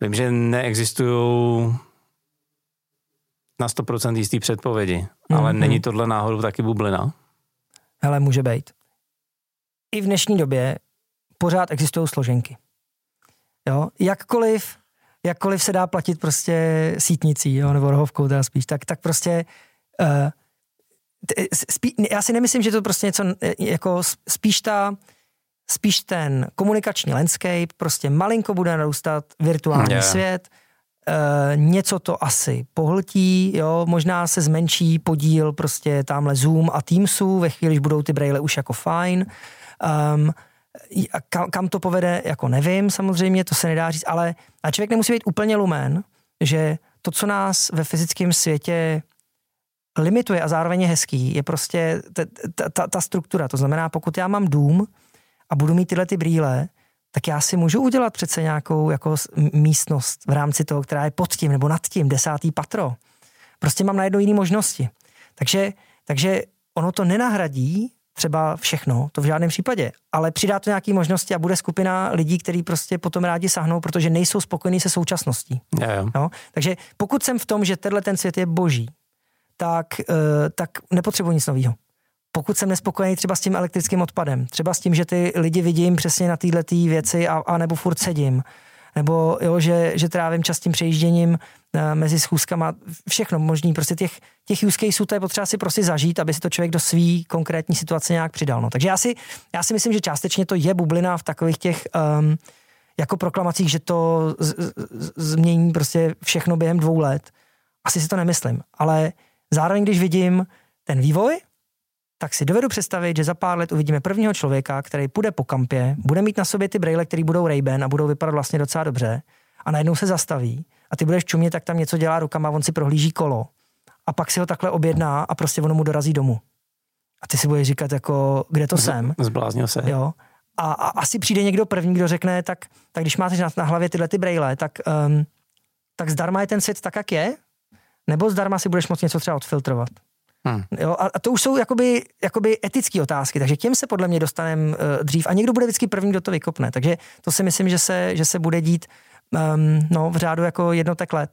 Vím, že neexistují na 100% jistý předpovědi, mm-hmm. ale není tohle náhodou taky bublina? Hele, může být. I v dnešní době pořád existují složenky. Jo? Jakkoliv, jakkoliv se dá platit prostě sítnicí, jo? nebo rohovkou teda spíš, tak, tak prostě uh, spí, já si nemyslím, že to prostě něco jako spíš ta spíš ten komunikační landscape prostě malinko bude narůstat virtuální yeah. svět, Uh, něco to asi pohltí, jo, možná se zmenší podíl prostě tamhle Zoom a Teamsů, ve chvíli, když budou ty braille už jako fajn. Um, kam, kam to povede, jako nevím samozřejmě, to se nedá říct, ale a člověk nemusí být úplně lumen, že to, co nás ve fyzickém světě limituje a zároveň je hezký, je prostě ta, ta, ta struktura. To znamená, pokud já mám dům a budu mít tyhle ty brýle, tak já si můžu udělat přece nějakou jako místnost v rámci toho, která je pod tím nebo nad tím, desátý patro. Prostě mám najednou jiné možnosti. Takže, takže ono to nenahradí třeba všechno, to v žádném případě, ale přidá to nějaké možnosti a bude skupina lidí, kteří prostě potom rádi sahnou, protože nejsou spokojení se současností. Yeah. No? Takže pokud jsem v tom, že tenhle ten svět je boží, tak, uh, tak nepotřebuji nic nového. Pokud jsem nespokojený třeba s tím elektrickým odpadem, třeba s tím, že ty lidi vidím přesně na této věci a, a nebo furt sedím, nebo jo, že, že trávím čas tím přejížděním eh, mezi schůzkama, všechno možný, prostě těch, těch use caseů to je potřeba si prostě zažít, aby si to člověk do své konkrétní situace nějak přidal. No. Takže já si, já si myslím, že částečně to je bublina v takových těch um, jako proklamacích, že to z, z, změní prostě všechno během dvou let. Asi si to nemyslím, ale zároveň, když vidím ten vývoj, tak si dovedu představit, že za pár let uvidíme prvního člověka, který půjde po kampě, bude mít na sobě ty braille, které budou ray a budou vypadat vlastně docela dobře a najednou se zastaví a ty budeš čumět, tak tam něco dělá rukama, on si prohlíží kolo a pak si ho takhle objedná a prostě ono mu dorazí domů. A ty si budeš říkat jako, kde to Z, jsem? Zbláznil se. Jo. A, a, asi přijde někdo první, kdo řekne, tak, tak když máte na, na hlavě tyhle ty braille, tak, um, tak zdarma je ten svět tak, jak je, nebo zdarma si budeš moct něco třeba odfiltrovat. Hmm. Jo, a, a to už jsou jakoby, jakoby etické otázky, takže těm se podle mě dostaneme uh, dřív a někdo bude vždycky první, kdo to vykopne. Takže to si myslím, že se, že se bude dít um, no, v řádu jako jednotek let.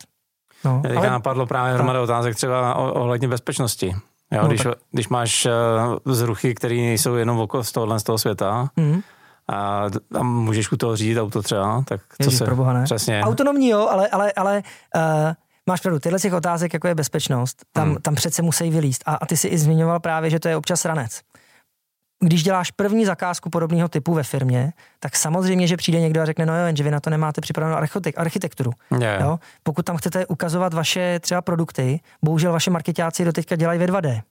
No, ale... napadlo právě hromada otázek třeba ohledně bezpečnosti. Jo, no, když, tak... když máš uh, zruchy, které nejsou jenom okolo z tohohle z toho světa, mm-hmm. a, a můžeš u toho řídit auto třeba, tak co Ježiš, se... Proboha, ne? Přesně. Autonomní jo, ale, ale, ale uh, máš pravdu, tyhle těch otázek, jako je bezpečnost, tam, hmm. tam přece musí vylíst. A, a ty si i zmiňoval právě, že to je občas ranec. Když děláš první zakázku podobného typu ve firmě, tak samozřejmě, že přijde někdo a řekne, no jo, že vy na to nemáte připravenou architekturu. Yeah. Jo? Pokud tam chcete ukazovat vaše třeba produkty, bohužel vaše marketáci do teďka dělají ve 2D.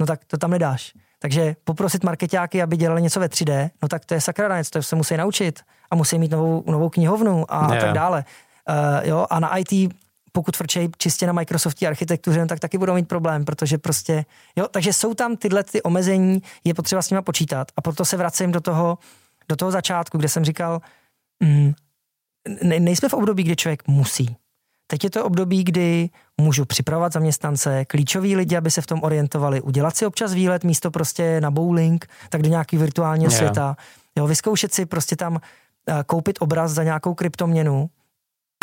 No tak to tam nedáš. Takže poprosit marketáky, aby dělali něco ve 3D, no tak to je sakra to se musí naučit a musí mít novou, novou knihovnu a, yeah. a tak dále. Uh, jo, a na IT pokud frčejí čistě na Microsoftí architektuře, no tak taky budou mít problém, protože prostě, jo, takže jsou tam tyhle ty omezení, je potřeba s nimi počítat a proto se vracím do toho, do toho začátku, kde jsem říkal, mm, ne, nejsme v období, kdy člověk musí. Teď je to období, kdy můžu připravovat zaměstnance, klíčoví lidi, aby se v tom orientovali, udělat si občas výlet místo prostě na bowling, tak do nějakého virtuálního yeah. světa. Jo, vyzkoušet si prostě tam uh, koupit obraz za nějakou kryptoměnu,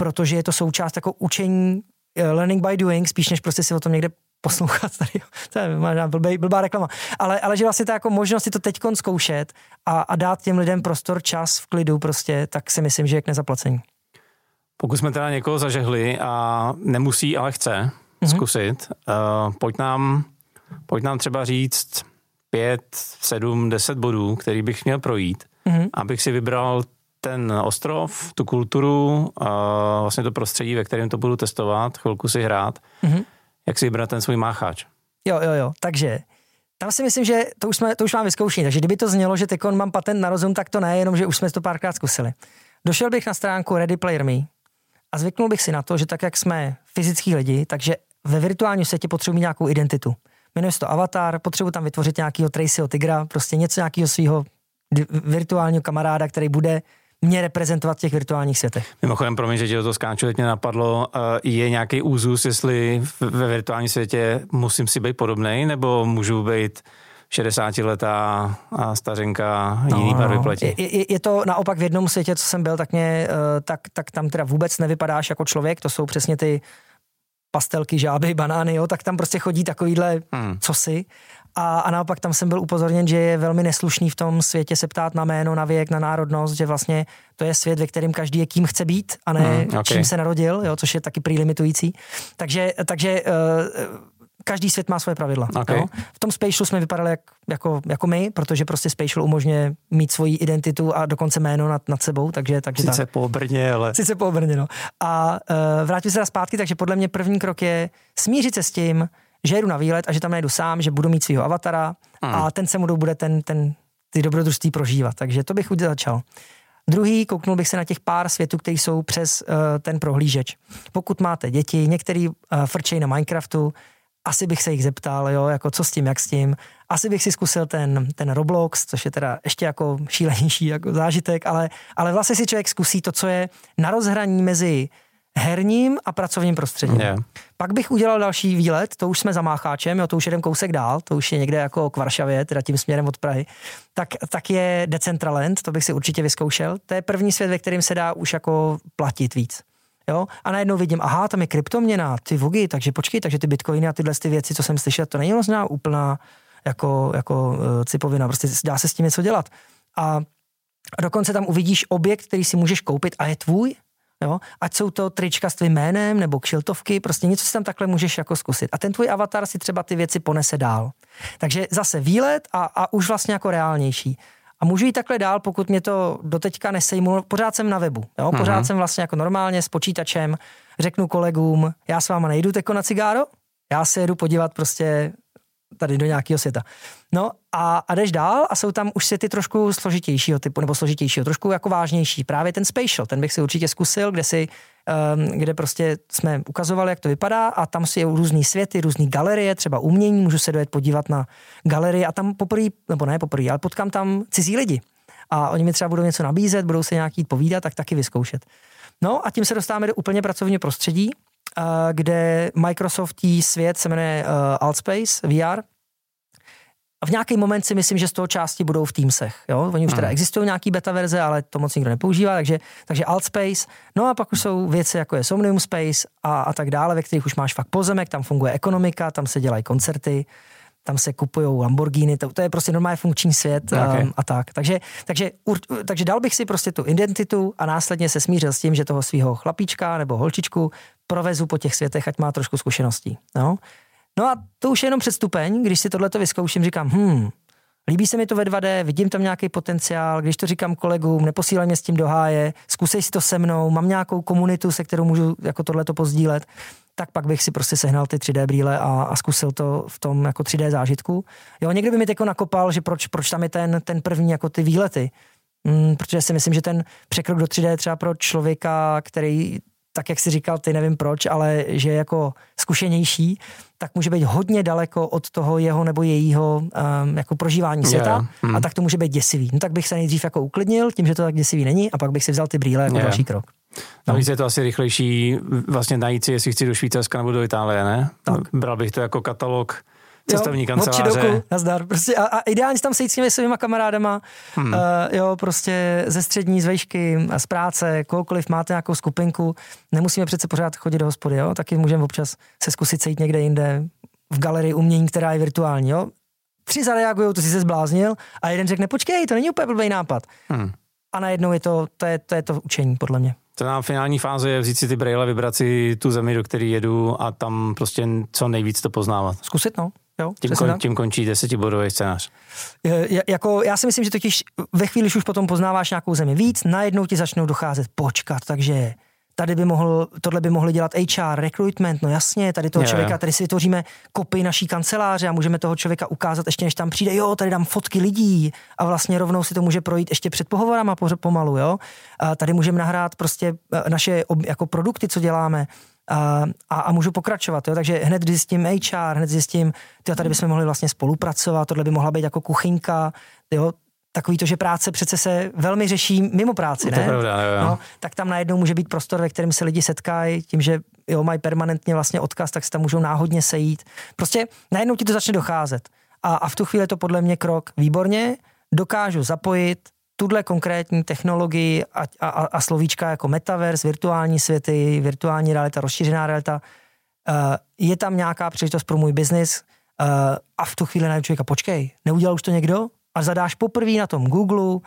protože je to součást jako učení eh, learning by doing, spíš než prostě si o tom někde poslouchat tady, to je možná blbý, blbá reklama, ale, ale že vlastně ta jako možnost si to teď zkoušet a, a dát těm lidem prostor, čas v klidu prostě, tak si myslím, že je k nezaplacení. Pokud jsme teda někoho zažehli a nemusí, ale chce mm-hmm. zkusit, uh, pojď, nám, pojď nám třeba říct pět, sedm, deset bodů, který bych měl projít, mm-hmm. abych si vybral ten ostrov, tu kulturu, a vlastně to prostředí, ve kterém to budu testovat, chvilku si hrát, mm-hmm. jak si vybrat ten svůj mácháč. Jo, jo, jo, takže tam si myslím, že to už, jsme, to už mám vyzkoušení, takže kdyby to znělo, že teď mám patent na rozum, tak to ne, jenom že už jsme to párkrát zkusili. Došel bych na stránku Ready Player Me a zvyknul bych si na to, že tak, jak jsme fyzický lidi, takže ve virtuálním světě potřebuji nějakou identitu. Jmenuje se to avatar, potřebuji tam vytvořit nějakého Tracyho Tigra, prostě něco nějakého svého virtuálního kamaráda, který bude mě reprezentovat v těch virtuálních světech. Mimochodem, promiň, že do toho skáču, teď mě napadlo, eh, je nějaký úzus, jestli ve virtuálním světě musím si být podobný, nebo můžu být 60-letá a stařenka no, jiný barvy no. Je, je, je, to naopak v jednom světě, co jsem byl, tak, mě, eh, tak, tak tam teda vůbec nevypadáš jako člověk, to jsou přesně ty pastelky, žáby, banány, jo, tak tam prostě chodí takovýhle hmm. cosi. A, a naopak tam jsem byl upozorněn, že je velmi neslušný v tom světě se ptát na jméno, na věk, na národnost, že vlastně to je svět, ve kterém každý je kým chce být a ne hmm, okay. čím se narodil, jo, což je taky prý limitující. Takže, takže uh, každý svět má svoje pravidla. Okay. Jo? V tom Spatial jsme vypadali jak, jako, jako my, protože prostě Spatial umožňuje mít svoji identitu a dokonce jméno nad, nad sebou. Takže, takže Sice tak. po Brně, ale... Sice po Brně, no. A uh, vrátím se na zpátky, takže podle mě první krok je smířit se s tím, že jedu na výlet a že tam nejdu sám, že budu mít svého avatara hmm. a ten se mu bude ten, ten, ty dobrodružství prožívat. Takže to bych už začal. Druhý, kouknul bych se na těch pár světů, které jsou přes uh, ten prohlížeč. Pokud máte děti, některý uh, frčej na Minecraftu, asi bych se jich zeptal, jo, jako co s tím, jak s tím. Asi bych si zkusil ten, ten Roblox, což je teda ještě jako šílenější jako zážitek, ale, ale vlastně si člověk zkusí to, co je na rozhraní mezi herním a pracovním prostředím. Yeah. Pak bych udělal další výlet, to už jsme za Mácháčem, jo, to už jeden kousek dál, to už je někde jako k Varšavě, teda tím směrem od Prahy. Tak, tak je Decentraland, to bych si určitě vyzkoušel. To je první svět, ve kterém se dá už jako platit víc. Jo? A najednou vidím, aha, tam je kryptoměna, ty vogy, takže počkej, takže ty bitcoiny a tyhle ty věci, co jsem slyšel, to není vlastně úplná jako, jako uh, cipovina, prostě dá se s tím něco dělat. A dokonce tam uvidíš objekt, který si můžeš koupit a je tvůj, Jo? Ať jsou to trička s tvým jménem nebo kšiltovky, prostě něco si tam takhle můžeš jako zkusit. A ten tvůj avatar si třeba ty věci ponese dál. Takže zase výlet a, a už vlastně jako reálnější. A můžu jít takhle dál, pokud mě to doteďka nesejmulo. Pořád jsem na webu. Jo? Pořád uh-huh. jsem vlastně jako normálně s počítačem. Řeknu kolegům, já s váma nejdu teko na cigáro, já se jedu podívat prostě tady do nějakého světa. No a, a jdeš dál a jsou tam už světy trošku složitějšího typu, nebo složitějšího, trošku jako vážnější. Právě ten spatial, ten bych si určitě zkusil, kde si um, kde prostě jsme ukazovali, jak to vypadá a tam si jsou různý světy, různé galerie, třeba umění, můžu se dojet podívat na galerie a tam poprvé, nebo ne poprvé, ale potkám tam cizí lidi. A oni mi třeba budou něco nabízet, budou se nějaký povídat, tak taky vyzkoušet. No a tím se dostáváme do úplně pracovního prostředí kde Microsoftí svět se jmenuje Altspace VR, a v nějaký moment si myslím, že z toho části budou v Teamsech. Jo? Oni už teda hmm. existují nějaký beta verze, ale to moc nikdo nepoužívá, takže, takže Altspace. No a pak už jsou věci jako je Somnium Space a, a tak dále, ve kterých už máš fakt pozemek, tam funguje ekonomika, tam se dělají koncerty, tam se kupují Lamborghini, to, to je prostě normální funkční svět okay. um, a tak. Takže, takže, ur, takže dal bych si prostě tu identitu a následně se smířil s tím, že toho svého chlapíčka nebo holčičku provezu po těch světech, ať má trošku zkušeností. No? No a to už je jenom předstupeň, když si tohleto vyzkouším, říkám, hm, líbí se mi to ve 2D, vidím tam nějaký potenciál, když to říkám kolegům, neposílej mě s tím do háje, zkusej si to se mnou, mám nějakou komunitu, se kterou můžu jako tohleto pozdílet, tak pak bych si prostě sehnal ty 3D brýle a, a zkusil to v tom jako 3D zážitku. Jo, někdy by mi jako nakopal, že proč, proč tam je ten, ten první jako ty výlety. Mm, protože si myslím, že ten překrok do 3D třeba pro člověka, který tak jak si říkal, ty nevím proč, ale že je jako zkušenější, tak může být hodně daleko od toho jeho nebo jejího um, jako prožívání světa yeah. hmm. a tak to může být děsivý. No tak bych se nejdřív jako uklidnil tím, že to tak děsivý není a pak bych si vzal ty brýle jako yeah. další krok. No. Navíc je to asi rychlejší vlastně najít si, jestli chci do Švýcarska nebo do Itálie, ne? Tak. Bral bych to jako katalog cestovní jo, kanceláře. nazdar. Prostě a, a ideálně tam sejít s těmi svýma kamarádama, hmm. uh, jo, prostě ze střední, z vejšky, z práce, kohokoliv máte nějakou skupinku, nemusíme přece pořád chodit do hospody, jo, taky můžeme občas se zkusit sejít někde jinde, v galerii umění, která je virtuální, jo. Tři zareagují, to si se zbláznil, a jeden řekne, počkej, to není úplně blbý nápad. Hmm. A najednou je to, to je, to je to učení, podle mě. To na finální fáze je vzít si ty brýle, vybrat si tu zemi, do které jedu a tam prostě co nejvíc to poznávat. Zkusit, no. Jo, tím, kon, tím končí desetibodový scénář. Je, jako, já si myslím, že totiž ve chvíli, když už potom poznáváš nějakou zemi víc, najednou ti začnou docházet počkat, takže tady by mohl, tohle by mohli dělat HR, recruitment, no jasně, tady toho je, člověka, tady si vytvoříme kopii naší kanceláře a můžeme toho člověka ukázat ještě, než tam přijde, jo, tady dám fotky lidí a vlastně rovnou si to může projít ještě před pohovorama pomalu, jo. A tady můžeme nahrát prostě e, naše jako produkty, co děláme a, a, a můžu pokračovat. Jo? Takže hned zjistím HR, hned zjistím, tyjo, tady bychom mohli vlastně spolupracovat, tohle by mohla být jako kuchynka, jo? takový to, že práce přece se velmi řeší mimo práci, ne? To pravda, jo, jo. No, tak tam najednou může být prostor, ve kterém se lidi setkají, tím, že jo, mají permanentně vlastně odkaz, tak se tam můžou náhodně sejít. Prostě najednou ti to začne docházet. A, a v tu chvíli je to podle mě krok výborně, dokážu zapojit tuhle konkrétní technologii a, a, a slovíčka jako metaverse, virtuální světy, virtuální realita, rozšířená realita, uh, je tam nějaká příležitost pro můj biznis uh, a v tu chvíli najdu člověka, počkej, neudělal už to někdo? A zadáš poprvé na tom Google,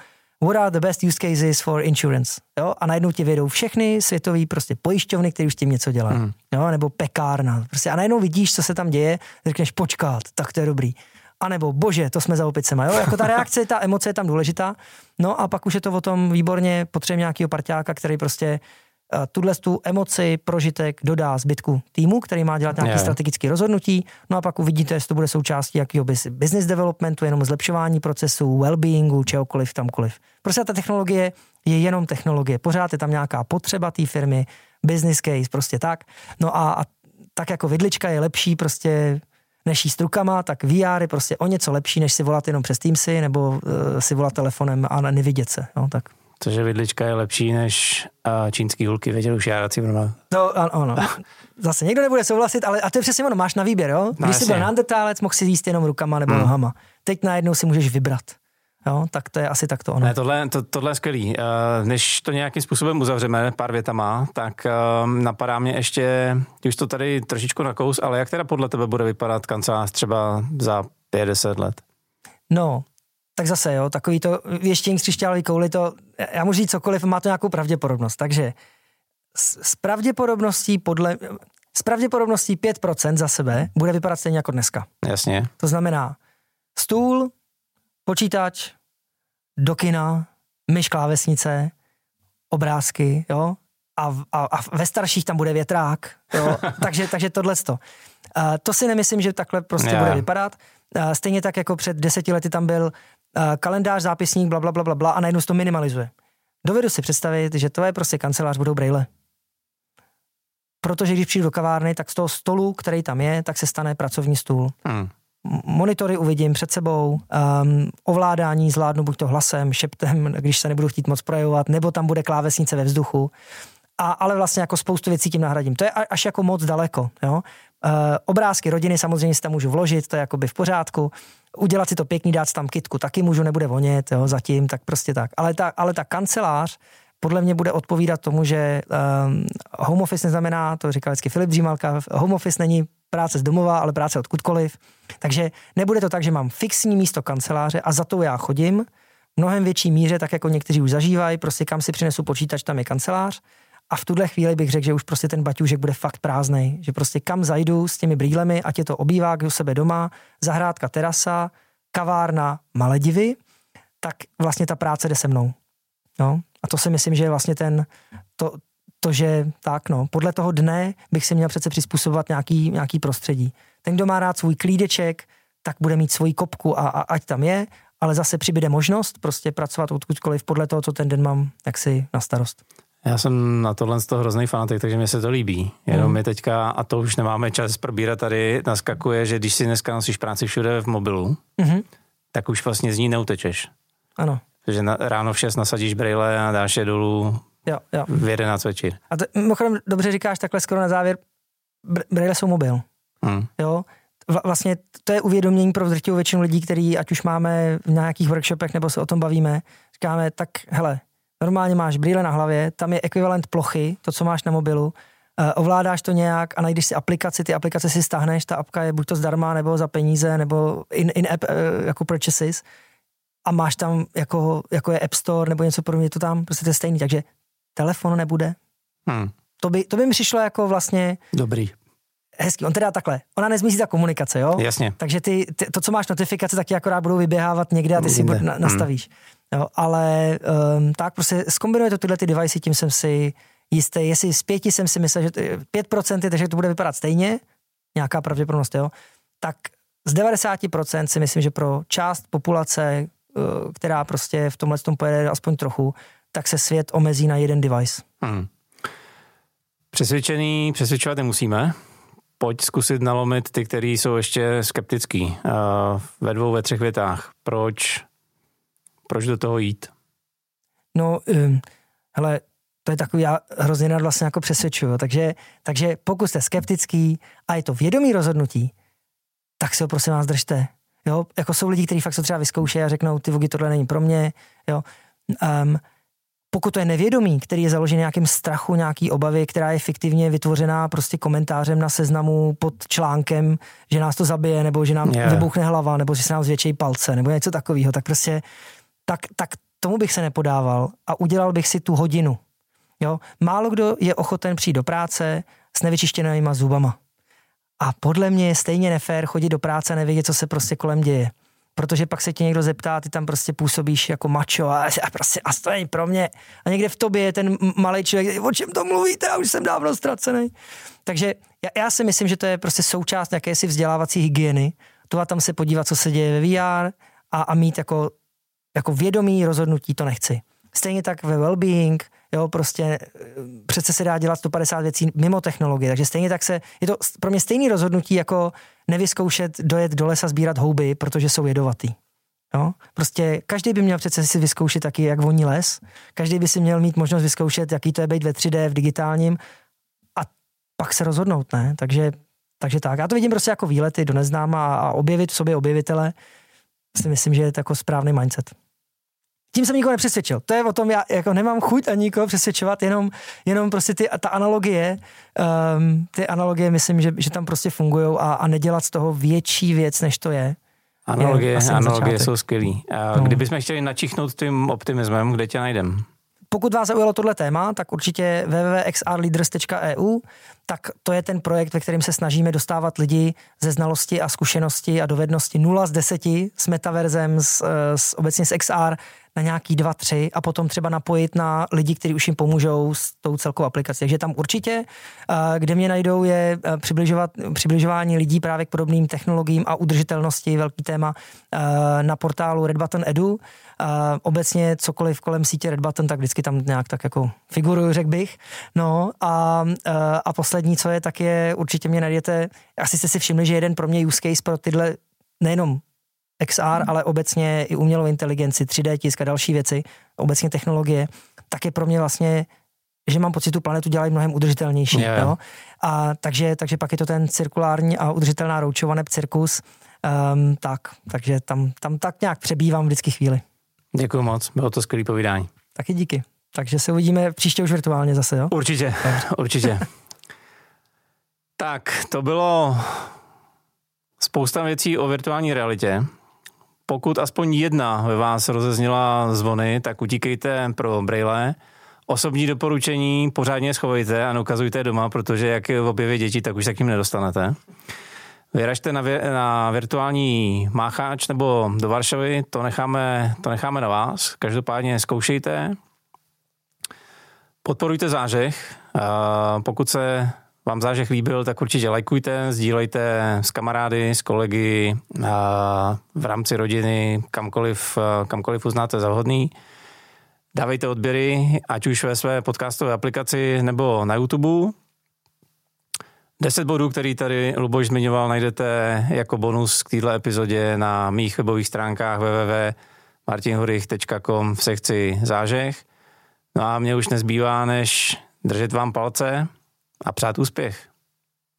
what are the best use cases for insurance? Jo? A najednou ti vědou všechny světové prostě pojišťovny, které už s tím něco dělají. Hmm. Jo? Nebo pekárna. Prostě a najednou vidíš, co se tam děje, řekneš počkat, tak to je dobrý anebo bože, to jsme za opicema. Jo? Jako ta reakce, ta emoce je tam důležitá. No a pak už je to o tom výborně, potřebujeme nějakého parťáka, který prostě uh, tuhle tu emoci, prožitek dodá zbytku týmu, který má dělat nějaké yeah. strategické rozhodnutí. No a pak uvidíte, jestli to bude součástí jakého business developmentu, jenom zlepšování procesů, well-beingu, čehokoliv tamkoliv. Prostě ta technologie je jenom technologie. Pořád je tam nějaká potřeba té firmy, business case, prostě tak. No a, a tak jako vidlička je lepší prostě než jíst rukama, tak VR je prostě o něco lepší, než si volat jenom přes Teamsy nebo uh, si volat telefonem a nevidět se. No, tak. Cože vidlička je lepší než uh, čínský hulky, věděl už járací vrna. No, ano. Zase někdo nebude souhlasit, ale a to je přesně ono, máš na výběr, jo? Když no, jsi byl neandertálec, mohl si jíst jenom rukama nebo hmm. nohama. Teď najednou si můžeš vybrat. Jo, tak to je asi tak to ono. Ne, tohle, to, tohle je skvělý. Uh, než to nějakým způsobem uzavřeme pár větama, tak uh, napadá mě ještě, už to tady trošičku nakous, ale jak teda podle tebe bude vypadat kancelář třeba za 50 let? No, tak zase jo, takový to věštění z křišťálový kouli, to, já můžu říct cokoliv, má to nějakou pravděpodobnost, takže s, s pravděpodobností podle, s pravděpodobností 5% za sebe bude vypadat stejně jako dneska. Jasně. To znamená stůl, počítač, do kina, myš klávesnice, obrázky, jo, a, a, a ve starších tam bude větrák, jo, takže, takže tohle to. Uh, to si nemyslím, že takhle prostě yeah. bude vypadat. Uh, stejně tak jako před deseti lety tam byl uh, kalendář, zápisník, bla, bla, bla, bla, bla a najednou se to minimalizuje. Dovedu si představit, že to je prostě kancelář, budou brejle. Protože když přijdu do kavárny, tak z toho stolu, který tam je, tak se stane pracovní stůl. Hmm monitory uvidím před sebou, um, ovládání zvládnu buď to hlasem, šeptem, když se nebudu chtít moc projevovat, nebo tam bude klávesnice ve vzduchu. a, ale vlastně jako spoustu věcí tím nahradím. To je až jako moc daleko. Jo? Uh, obrázky rodiny samozřejmě si tam můžu vložit, to je jakoby v pořádku. Udělat si to pěkný, dát tam kitku, taky můžu, nebude vonět, jo, zatím, tak prostě tak. Ale ta, ale ta kancelář podle mě bude odpovídat tomu, že um, home office neznamená, to říkal vždycky Filip Dřímalka, home office není práce z domova, ale práce odkudkoliv. Takže nebude to tak, že mám fixní místo kanceláře a za to já chodím, mnohem větší míře, tak jako někteří už zažívají, prostě kam si přinesu počítač, tam je kancelář. A v tuhle chvíli bych řekl, že už prostě ten baťůžek bude fakt prázdný, že prostě kam zajdu s těmi brýlemi, ať je to obývák u sebe doma, zahrádka, terasa, kavárna, Maledivy, tak vlastně ta práce jde se mnou. No, a to si myslím, že je vlastně ten, to, to, že tak no, podle toho dne bych si měl přece přizpůsobovat nějaký, nějaký prostředí. Ten, kdo má rád svůj klídeček, tak bude mít svoji kopku a, a ať tam je, ale zase přibude možnost prostě pracovat odkudkoliv podle toho, co ten den mám jaksi na starost. Já jsem na tohle z toho hrozný fanatik, takže mi se to líbí. Jenom mm. mi teďka, a to už nemáme čas probírat tady, naskakuje, že když si dneska nosíš práci všude v mobilu, mm-hmm. tak už vlastně z ní neutečeš. Ano. Takže na, ráno v 6 nasadíš brýle a dáš je dolů jo, jo. v 11 večer. A to, mimochodem dobře říkáš takhle skoro na závěr, brýle jsou mobil. Hmm. Jo, vlastně to je uvědomění pro drtivou většinu lidí, který ať už máme v nějakých workshopech nebo se o tom bavíme, říkáme, tak hele, normálně máš brýle na hlavě, tam je ekvivalent plochy, to, co máš na mobilu, uh, ovládáš to nějak a najdeš si aplikaci, ty aplikace si stáhneš, ta apka je buď to zdarma, nebo za peníze, nebo in, in app uh, jako purchases a máš tam jako, jako je App Store nebo něco podobného, to tam prostě to je stejný, takže telefon nebude. Hmm. To, by, to by mi přišlo jako vlastně... Dobrý. Hezký. On teda takhle, ona nezmizí ta komunikace, jo? Jasně. Takže ty, ty, to, co máš notifikace, tak ti akorát budou vyběhávat někde a ty si na, nastavíš. Hmm. Jo, ale um, tak prostě zkombinuje to tyhle ty device, tím jsem si jistý. Jestli z pěti jsem si myslel, že 5% je, takže to bude vypadat stejně, nějaká pravděpodobnost, jo, tak z 90% si myslím, že pro část populace, Eh, která prostě v tomhle tom pojede aspoň trochu, tak se svět omezí na jeden device. Hmm. Přesvědčený, přesvědčovat nemusíme. Pojď zkusit nalomit ty, kteří jsou ještě skeptický. Uh, ve dvou, ve třech větách. Proč, proč do toho jít? No, um, hele, to je takový, já hrozně rád vlastně jako přesvědčuju. Takže, takže pokud jste skeptický a je to vědomý rozhodnutí, tak se ho prosím vás držte. Jo, jako jsou lidi, kteří fakt to třeba vyzkouší a řeknou, ty vogy, tohle není pro mě. Jo. Um, pokud to je nevědomí, který je založený nějakým strachu, nějaký obavy, která je fiktivně vytvořená prostě komentářem na seznamu pod článkem, že nás to zabije, nebo že nám yeah. vybuchne hlava, nebo že se nám zvětší palce, nebo něco takového, tak prostě tak, tak tomu bych se nepodával a udělal bych si tu hodinu. Jo? Málo kdo je ochoten přijít do práce s nevyčištěnýma zubama. A podle mě je stejně nefér chodit do práce a nevědět, co se prostě kolem děje. Protože pak se ti někdo zeptá, ty tam prostě působíš jako macho a, a prostě a to není pro mě. A někde v tobě je ten malý člověk, o čem to mluvíte, já už jsem dávno ztracený. Takže já, já si myslím, že to je prostě součást jakési vzdělávací hygieny. To a tam se podívat, co se děje ve VR a, a mít jako, jako vědomí rozhodnutí, to nechci. Stejně tak ve well-being, Jo, prostě eh, přece se dá dělat 150 věcí mimo technologie, takže stejně tak se, je to pro mě stejný rozhodnutí, jako nevyzkoušet dojet do lesa sbírat houby, protože jsou jedovatý. Jo? Prostě každý by měl přece si vyzkoušet taky, jak voní les. Každý by si měl mít možnost vyzkoušet, jaký to je být ve 3D, v digitálním a pak se rozhodnout, ne? Takže, takže tak. Já to vidím prostě jako výlety do neznáma a objevit v sobě objevitele si myslím, že je to jako správný mindset tím jsem nikoho nepřesvědčil. To je o tom, já jako nemám chuť ani nikoho přesvědčovat, jenom, jenom prostě ty, ta analogie, um, ty analogie myslím, že, že tam prostě fungují a, a nedělat z toho větší věc, než to je. Analogie, je analogie jsou skvělý. No. Kdybychom chtěli načichnout tím optimismem, kde tě najdem? Pokud vás zaujalo tohle téma, tak určitě www.xrleaders.eu, tak to je ten projekt, ve kterém se snažíme dostávat lidi ze znalosti a zkušenosti a dovednosti 0 z 10 s metaverzem, s, s obecně s XR na nějaký dva, tři a potom třeba napojit na lidi, kteří už jim pomůžou s tou celkou aplikací. Takže tam určitě, eh, kde mě najdou, je eh, přibližovat, přibližování lidí právě k podobným technologiím a udržitelnosti, velký téma eh, na portálu Red Button Edu. Obecně cokoliv kolem sítě Red Button, tak vždycky tam nějak tak jako figuruju, řekl bych. No a, a poslední, co je, tak je, určitě mě najdete, asi jste si všimli, že jeden pro mě use case pro tyhle nejenom XR, ale obecně i umělou inteligenci, 3D tisk a další věci, obecně technologie, tak je pro mě vlastně že mám pocit, tu planetu dělají mnohem udržitelnější. Je. Jo? A takže, takže pak je to ten cirkulární a udržitelná roučova neb cirkus. Um, tak, takže tam, tam tak nějak přebývám vždycky chvíli. Děkuji moc, bylo to skvělé povídání. Taky díky. Takže se uvidíme příště už virtuálně zase, jo? Určitě, určitě. tak, to bylo spousta věcí o virtuální realitě. Pokud aspoň jedna ve vás rozezněla zvony, tak utíkejte pro Braille. Osobní doporučení pořádně schovejte a neukazujte doma, protože jak v objevě děti, tak už se k ním nedostanete. Vyražte na, na virtuální mácháč nebo do Varšavy, to necháme, to necháme na vás. Každopádně zkoušejte, podporujte zážeh. Pokud se vám zážeh líbil, tak určitě lajkujte, sdílejte s kamarády, s kolegy, v rámci rodiny, kamkoliv, kamkoliv uznáte za vhodný. Dávejte odběry, ať už ve své podcastové aplikaci nebo na YouTube. 10 bodů, který tady Luboš zmiňoval, najdete jako bonus k této epizodě na mých webových stránkách www.martinhurich.com v sekci zážeh. No a mě už nezbývá, než držet vám palce a přát úspěch.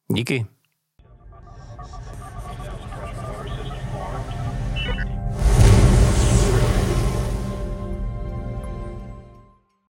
Díky.